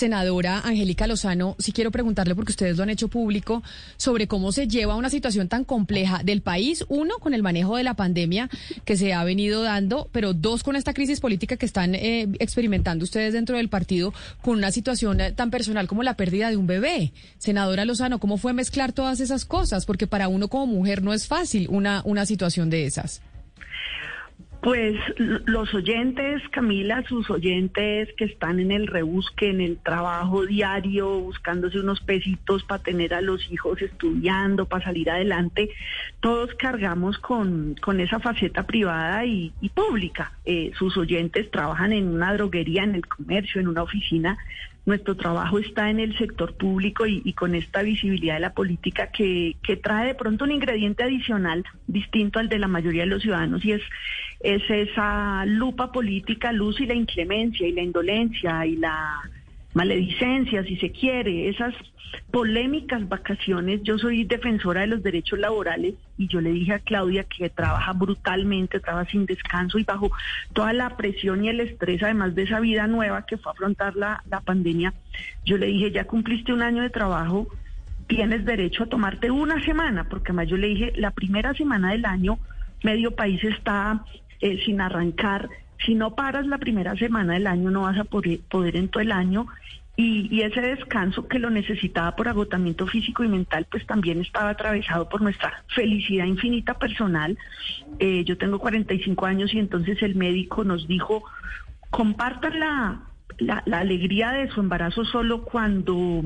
Senadora Angélica Lozano, sí quiero preguntarle, porque ustedes lo han hecho público, sobre cómo se lleva una situación tan compleja del país, uno, con el manejo de la pandemia que se ha venido dando, pero dos, con esta crisis política que están eh, experimentando ustedes dentro del partido, con una situación eh, tan personal como la pérdida de un bebé. Senadora Lozano, ¿cómo fue mezclar todas esas cosas? Porque para uno como mujer no es fácil una, una situación de esas. Pues los oyentes, Camila, sus oyentes que están en el rebusque, en el trabajo diario, buscándose unos pesitos para tener a los hijos estudiando, para salir adelante, todos cargamos con, con esa faceta privada y, pública. Eh, sus oyentes trabajan en una droguería, en el comercio, en una oficina, nuestro trabajo está en el sector público y, con esta visibilidad de la política que, que, trae de pronto un ingrediente adicional distinto al de la mayoría de los ciudadanos y es, es esa lupa política, luz y la inclemencia y la indolencia y la maledicencia, si se quiere, esas polémicas vacaciones. Yo soy defensora de los derechos laborales y yo le dije a Claudia que trabaja brutalmente, trabaja sin descanso y bajo toda la presión y el estrés, además de esa vida nueva que fue afrontar la, la pandemia. Yo le dije, ya cumpliste un año de trabajo, tienes derecho a tomarte una semana, porque además yo le dije, la primera semana del año, medio país está eh, sin arrancar si no paras la primera semana del año, no vas a poder, poder en todo el año. Y, ese descanso que lo necesitaba por agotamiento físico y mental, pues también estaba atravesado por nuestra felicidad infinita personal. Eh, yo tengo 45 años y entonces el médico nos dijo, compartan la, la, la alegría de su embarazo solo cuando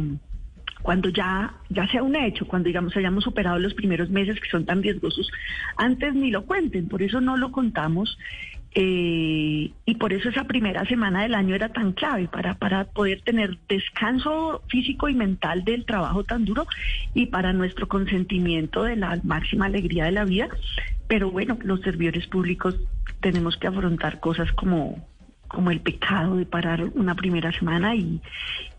cuando ya, ya sea un hecho, cuando digamos hayamos superado los primeros meses que son tan riesgosos, antes ni lo cuenten, por eso no lo contamos. Eh, y por eso esa primera semana del año era tan clave para, para poder tener descanso físico y mental del trabajo tan duro y para nuestro consentimiento de la máxima alegría de la vida. Pero bueno, los servidores públicos tenemos que afrontar cosas como, como el pecado de parar una primera semana y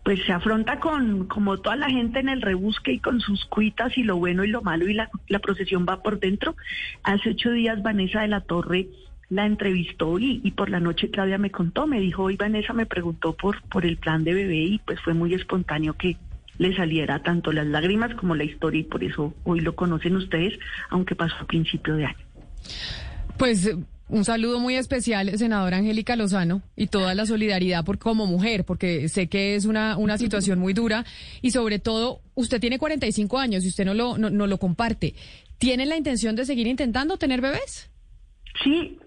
pues se afronta con como toda la gente en el rebusque y con sus cuitas y lo bueno y lo malo y la, la procesión va por dentro. Hace ocho días Vanessa de la Torre la entrevistó y, y, por la noche Claudia me contó, me dijo, hoy Vanessa me preguntó por, por el plan de bebé y pues fue muy espontáneo que le saliera tanto las lágrimas como la historia y por eso hoy lo conocen ustedes, aunque pasó a principio de año. Pues un saludo muy especial, senadora Angélica Lozano, y toda la solidaridad por como mujer, porque sé que es una, una situación muy dura y sobre todo usted tiene 45 años y usted no lo, no, no lo comparte. ¿Tiene la intención de seguir intentando tener bebés? Sí,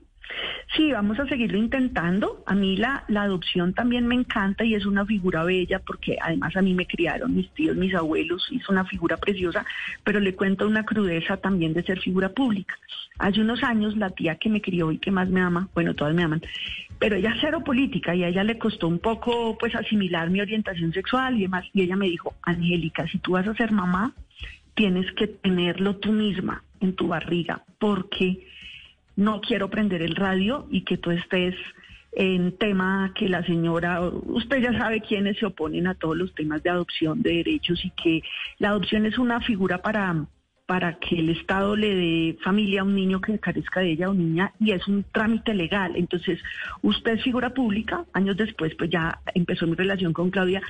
Sí, vamos a seguirlo intentando. A mí la, la adopción también me encanta y es una figura bella porque además a mí me criaron mis tíos, mis abuelos, es una figura preciosa, pero le cuento una crudeza también de ser figura pública. Hace unos años la tía que me crió y que más me ama, bueno, todas me aman, pero ella cero política y a ella le costó un poco pues asimilar mi orientación sexual y demás. Y ella me dijo, Angélica, si tú vas a ser mamá, tienes que tenerlo tú misma en tu barriga porque no quiero prender el radio y que tú estés en tema que la señora, usted ya sabe quiénes se oponen a todos los temas de adopción de derechos y que la adopción es una figura para para que el Estado le dé familia a un niño que carezca de ella o niña y es un trámite legal. Entonces, usted es figura pública, años después pues ya empezó mi relación con Claudia,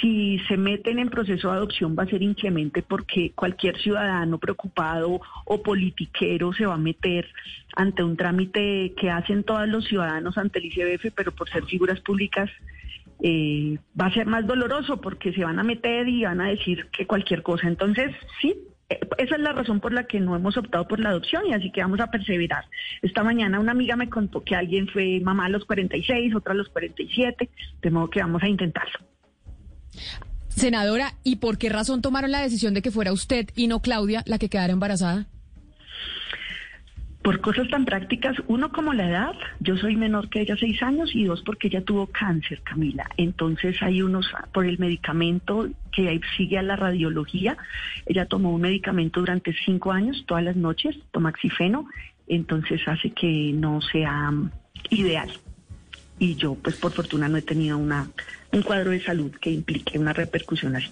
si se meten en proceso de adopción va a ser inclemente porque cualquier ciudadano preocupado o politiquero se va a meter ante un trámite que hacen todos los ciudadanos ante el ICBF, pero por ser figuras públicas eh, va a ser más doloroso porque se van a meter y van a decir que cualquier cosa. Entonces, sí, esa es la razón por la que no hemos optado por la adopción y así que vamos a perseverar. Esta mañana una amiga me contó que alguien fue mamá a los 46, otra a los 47, de modo que vamos a intentarlo. Senadora, ¿y por qué razón tomaron la decisión de que fuera usted y no Claudia la que quedara embarazada? Por cosas tan prácticas, uno como la edad, yo soy menor que ella seis años y dos porque ella tuvo cáncer, Camila. Entonces hay unos, por el medicamento que sigue a la radiología, ella tomó un medicamento durante cinco años, todas las noches, tomaxifeno, entonces hace que no sea ideal. Y yo, pues por fortuna, no he tenido una, un cuadro de salud que implique una repercusión así.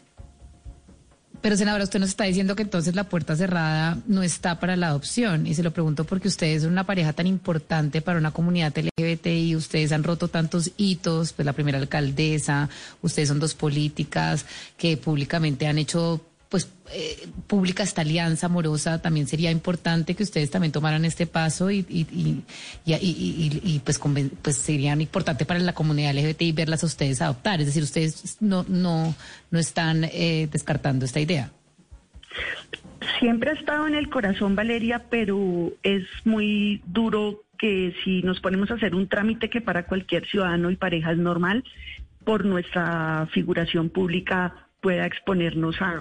Pero senadora, usted nos está diciendo que entonces la puerta cerrada no está para la adopción. Y se lo pregunto porque ustedes son una pareja tan importante para una comunidad LGBTI, ustedes han roto tantos hitos, pues la primera alcaldesa, ustedes son dos políticas que públicamente han hecho pues eh, pública esta alianza amorosa, también sería importante que ustedes también tomaran este paso y, y, y, y pues, pues sería importante para la comunidad LGBTI verlas a ustedes adoptar. Es decir, ustedes no, no, no están eh, descartando esta idea. Siempre ha estado en el corazón, Valeria, pero es muy duro que si nos ponemos a hacer un trámite que para cualquier ciudadano y pareja es normal, por nuestra figuración pública pueda exponernos a,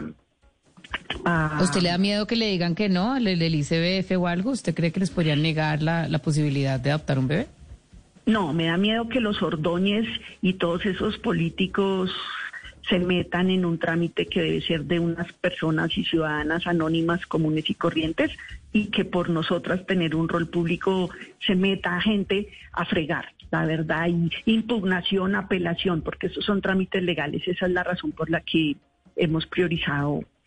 ¿A usted le da miedo que le digan que no, el, el ICBF o algo? ¿Usted cree que les podrían negar la, la posibilidad de adoptar un bebé? No, me da miedo que los Ordóñez y todos esos políticos se metan en un trámite que debe ser de unas personas y ciudadanas anónimas comunes y corrientes y que por nosotras tener un rol público se meta gente a fregar, la verdad, y impugnación, apelación, porque esos son trámites legales. Esa es la razón por la que hemos priorizado